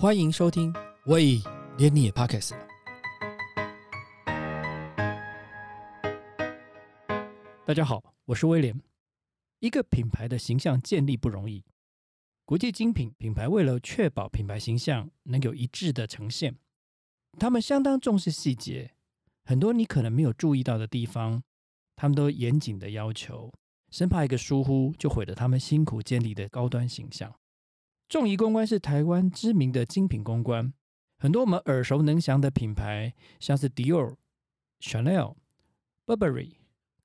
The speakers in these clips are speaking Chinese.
欢迎收听，喂，连你也 Pockets。大家好，我是威廉。一个品牌的形象建立不容易，国际精品品牌为了确保品牌形象能有一致的呈现，他们相当重视细节，很多你可能没有注意到的地方，他们都严谨的要求，生怕一个疏忽就毁了他们辛苦建立的高端形象。众仪公关是台湾知名的精品公关，很多我们耳熟能详的品牌，像是 Dior、Chanel、Burberry、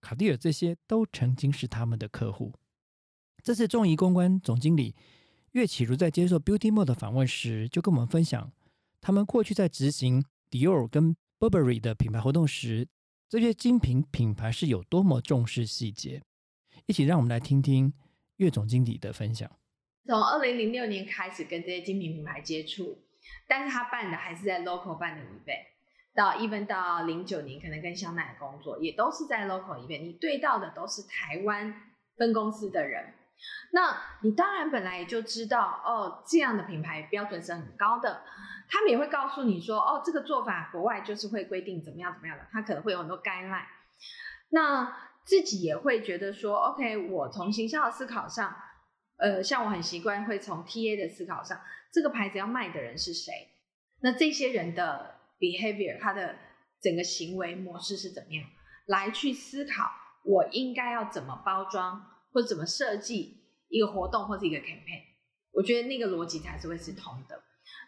卡地尔这些，都曾经是他们的客户。这次众仪公关总经理岳启如在接受 Beauty Mode 的访问时，就跟我们分享，他们过去在执行 Dior 跟 Burberry 的品牌活动时，这些精品品牌是有多么重视细节。一起让我们来听听岳总经理的分享。从二零零六年开始跟这些精品品牌接触，但是他办的还是在 local 办的里面到 even 到零九年可能跟香奈儿工作，也都是在 local 里面你对到的都是台湾分公司的人，那你当然本来也就知道哦，这样的品牌标准是很高的，他们也会告诉你说哦，这个做法国外就是会规定怎么样怎么样的，他可能会有很多干扰那自己也会觉得说 OK，我从形象的思考上。呃，像我很习惯会从 T A 的思考上，这个牌子要卖的人是谁？那这些人的 behavior，他的整个行为模式是怎么样？来去思考，我应该要怎么包装，或怎么设计一个活动或者一个 campaign？我觉得那个逻辑才是会是通的。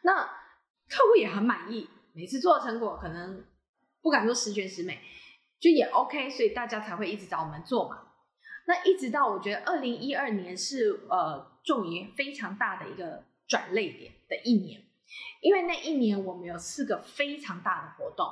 那客户也很满意，每次做的成果可能不敢说十全十美，就也 OK，所以大家才会一直找我们做嘛。那一直到我觉得二零一二年是呃众仪非常大的一个转泪点的一年，因为那一年我们有四个非常大的活动，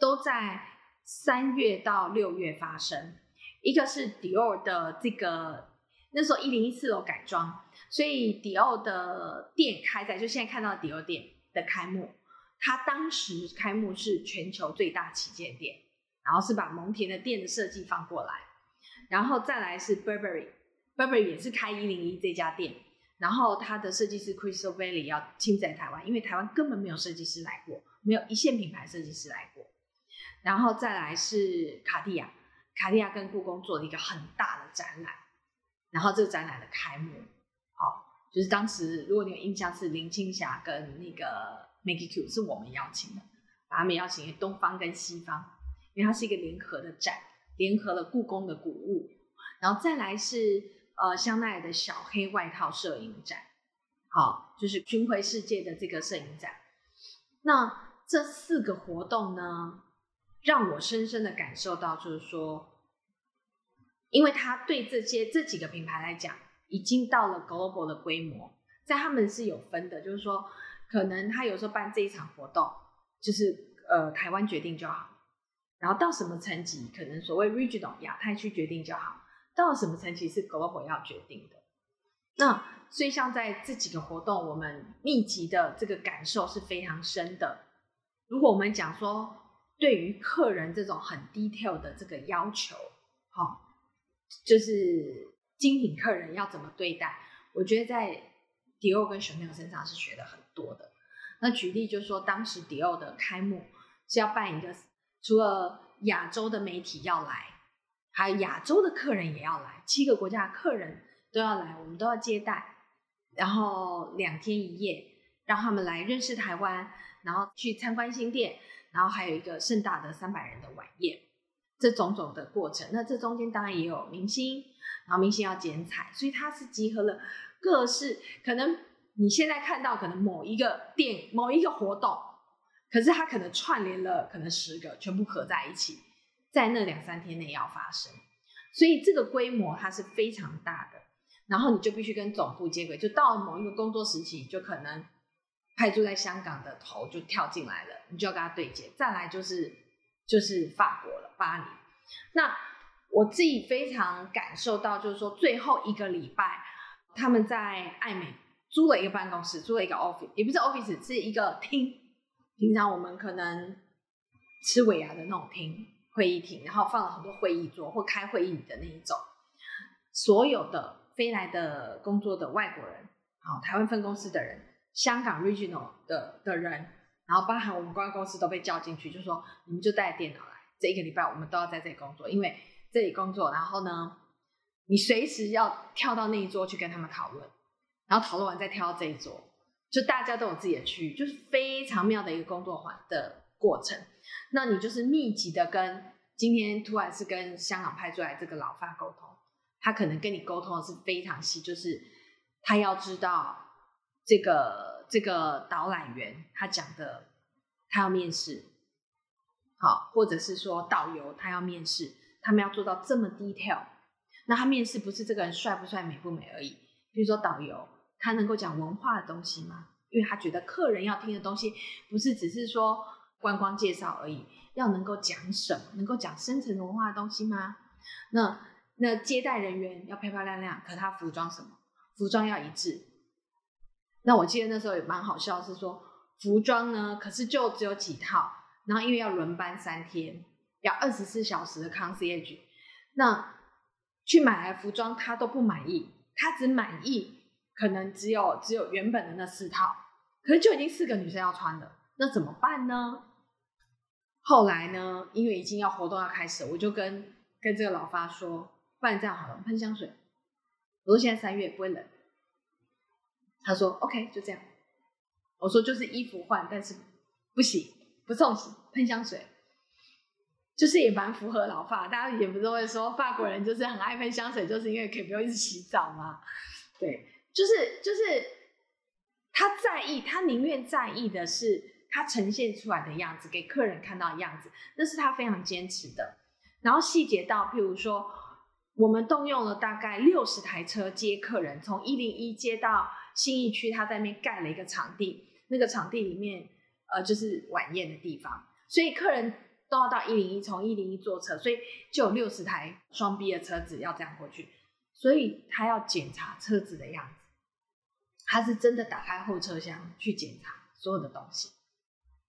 都在三月到六月发生。一个是迪奥的这个那时候一零一四楼改装，所以迪奥的店开在就现在看到迪奥店的开幕，它当时开幕是全球最大旗舰店，然后是把蒙田的店的设计放过来。然后再来是 Burberry，Burberry 也是开一零一这家店，然后他的设计师 Crystal Bailey 要亲在台湾，因为台湾根本没有设计师来过，没有一线品牌设计师来过。然后再来是卡地亚，卡地亚跟故宫做了一个很大的展览，然后这个展览的开幕，好，就是当时如果你有印象是林青霞跟那个 Maggie Q 是我们邀请的，把他们邀请东方跟西方，因为它是一个联合的展。联合了故宫的古物，然后再来是呃香奈儿的小黑外套摄影展，好，就是巡回世界的这个摄影展。那这四个活动呢，让我深深的感受到，就是说，因为他对这些这几个品牌来讲，已经到了 global 的规模，在他们是有分的，就是说，可能他有时候办这一场活动，就是呃台湾决定就好。然后到什么层级，可能所谓 regional 亚太区决定就好；到什么层级是 global 要决定的。那所以像在这几个活动，我们密集的这个感受是非常深的。如果我们讲说，对于客人这种很 detail 的这个要求，好，就是精品客人要怎么对待，我觉得在迪奥跟熊 h 身上是学的很多的。那举例就是说，当时迪奥的开幕是要办一个。除了亚洲的媒体要来，还有亚洲的客人也要来，七个国家的客人都要来，我们都要接待，然后两天一夜，让他们来认识台湾，然后去参观新店，然后还有一个盛大的三百人的晚宴，这种种的过程。那这中间当然也有明星，然后明星要剪彩，所以它是集合了各式可能你现在看到可能某一个店某一个活动。可是它可能串联了，可能十个全部合在一起，在那两三天内要发生，所以这个规模它是非常大的。然后你就必须跟总部接轨，就到了某一个工作时期，就可能派驻在香港的头就跳进来了，你就要跟他对接。再来就是就是法国了，巴黎。那我自己非常感受到，就是说最后一个礼拜，他们在爱美租了一个办公室，租了一个 office，也不是 office，是一个厅。平常我们可能吃尾牙的那种厅会议厅，然后放了很多会议桌或开会议的那一种，所有的飞来的工作的外国人，好，台湾分公司的人香港 regional 的的人，然后包含我们公关公司都被叫进去，就说你们就带电脑来，这一个礼拜我们都要在这里工作，因为这里工作，然后呢，你随时要跳到那一桌去跟他们讨论，然后讨论完再跳到这一桌，就大家都有自己的区域，就是非常妙的一个工作环的过程。那你就是密集的跟今天突然是跟香港派出来这个老范沟通，他可能跟你沟通的是非常细，就是他要知道这个这个导览员他讲的，他要面试，好，或者是说导游他要面试，他们要做到这么 detail。那他面试不是这个人帅不帅、美不美而已，比如说导游他能够讲文化的东西吗？因为他觉得客人要听的东西不是只是说观光介绍而已，要能够讲什么，能够讲深层文化的东西吗？那那接待人员要漂漂亮亮，可他服装什么？服装要一致。那我记得那时候也蛮好笑，是说服装呢，可是就只有几套，然后因为要轮班三天，要二十四小时的 concierge，那去买来服装他都不满意，他只满意可能只有只有原本的那四套，可是就已经四个女生要穿的，那怎么办呢？后来呢，因为已经要活动要开始，我就跟跟这个老发说，不然这样好了，喷香水。我说现在三月不会冷。他说 OK，就这样。我说就是衣服换，但是不洗不送洗，喷香水，就是也蛮符合老发。大家也不是会说法国人就是很爱喷香水，就是因为可以不用一直洗澡嘛。对，就是就是他在意，他宁愿在意的是他呈现出来的样子，给客人看到的样子，那是他非常坚持的。然后细节到，譬如说，我们动用了大概六十台车接客人，从一零一接到新义区，他在那边盖了一个场地，那个场地里面，呃，就是晚宴的地方，所以客人都要到一零一，从一零一坐车，所以就有六十台双 B 的车子要这样过去，所以他要检查车子的样子，他是真的打开后车厢去检查所有的东西，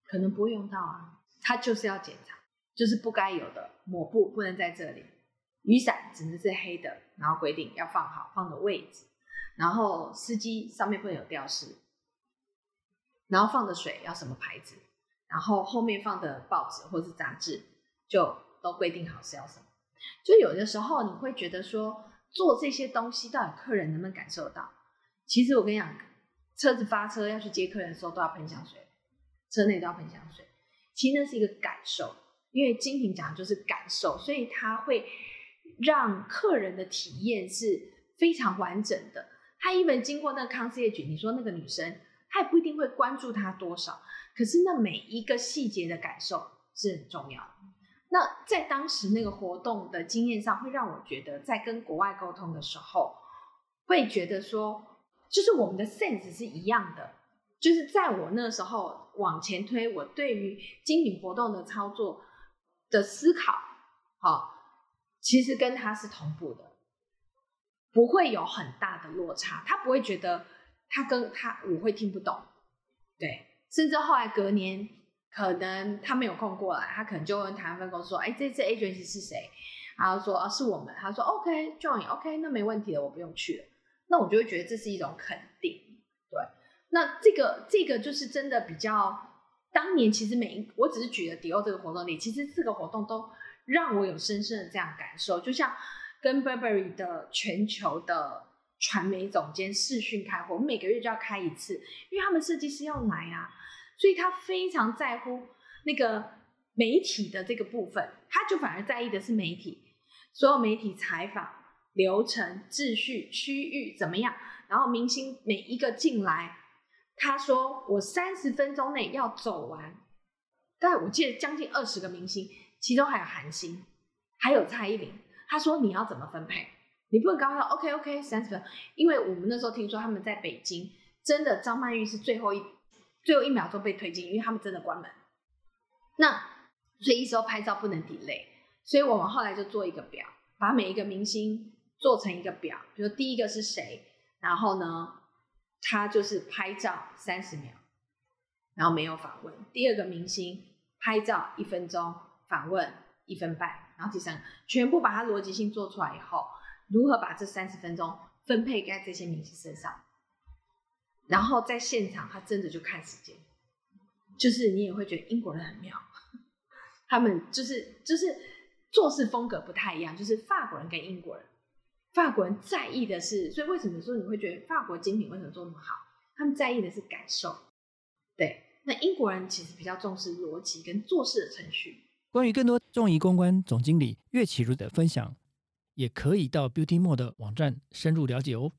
可能不会用到啊，他就是要检查。就是不该有的抹布不能在这里，雨伞只能是黑的，然后规定要放好放的位置，然后司机上面不能有吊饰，然后放的水要什么牌子，然后后面放的报纸或是杂志就都规定好是要什么。就有的时候你会觉得说做这些东西到底客人能不能感受到？其实我跟你讲，车子发车要去接客人的时候都要喷香水，车内都要喷香水，其实那是一个感受。因为精品讲的就是感受，所以它会让客人的体验是非常完整的。他一本经过那个康斯 g 你说那个女生，她也不一定会关注他多少，可是那每一个细节的感受是很重要的。那在当时那个活动的经验上，会让我觉得在跟国外沟通的时候，会觉得说，就是我们的 sense 是一样的。就是在我那时候往前推，我对于精品活动的操作。的思考，好，其实跟他是同步的，不会有很大的落差。他不会觉得他跟他我会听不懂，对。甚至后来隔年，可能他没有空过来，他可能就问台湾分公司说：“哎，这次 agency 是谁？”然后说：“啊，是我们。”他说：“OK，join，OK，那没问题了，我不用去了。”那我就会觉得这是一种肯定，对。那这个这个就是真的比较。当年其实每一，我只是举了迪奥这个活动里，其实四个活动都让我有深深的这样感受。就像跟 Burberry 的全球的传媒总监视讯开会，我们每个月就要开一次，因为他们设计师要来啊，所以他非常在乎那个媒体的这个部分，他就反而在意的是媒体，所有媒体采访流程、秩序、区域怎么样，然后明星每一个进来。他说：“我三十分钟内要走完，但我记得将近二十个明星，其中还有韩星，还有蔡依林。他说你要怎么分配？你不能刚刚 OK OK 三十分，因为我们那时候听说他们在北京，真的张曼玉是最后一最后一秒钟被推进，因为他们真的关门。那所以一时候拍照不能 delay，所以我们后来就做一个表，把每一个明星做成一个表，比如第一个是谁，然后呢？”他就是拍照三十秒，然后没有访问。第二个明星拍照一分钟，访问一分半，然后第三个全部把它逻辑性做出来以后，如何把这三十分钟分配在这些明星身上？然后在现场他真的就看时间，就是你也会觉得英国人很妙，他们就是就是做事风格不太一样，就是法国人跟英国人，法国人在意的是，所以为什么说你会觉得法国精品为什么做那么好？他们在意的是感受，对。那英国人其实比较重视逻辑跟做事的程序。关于更多众仪公关总经理岳启如的分享，也可以到 Beauty More 的网站深入了解哦。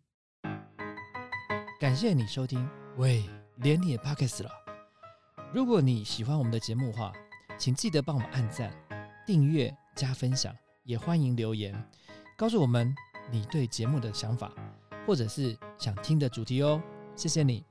感谢你收听，喂，连你也 Pockets 了。如果你喜欢我们的节目的话，请记得帮我们按赞、订阅、加分享，也欢迎留言告诉我们你对节目的想法，或者是想听的主题哦。谢谢你。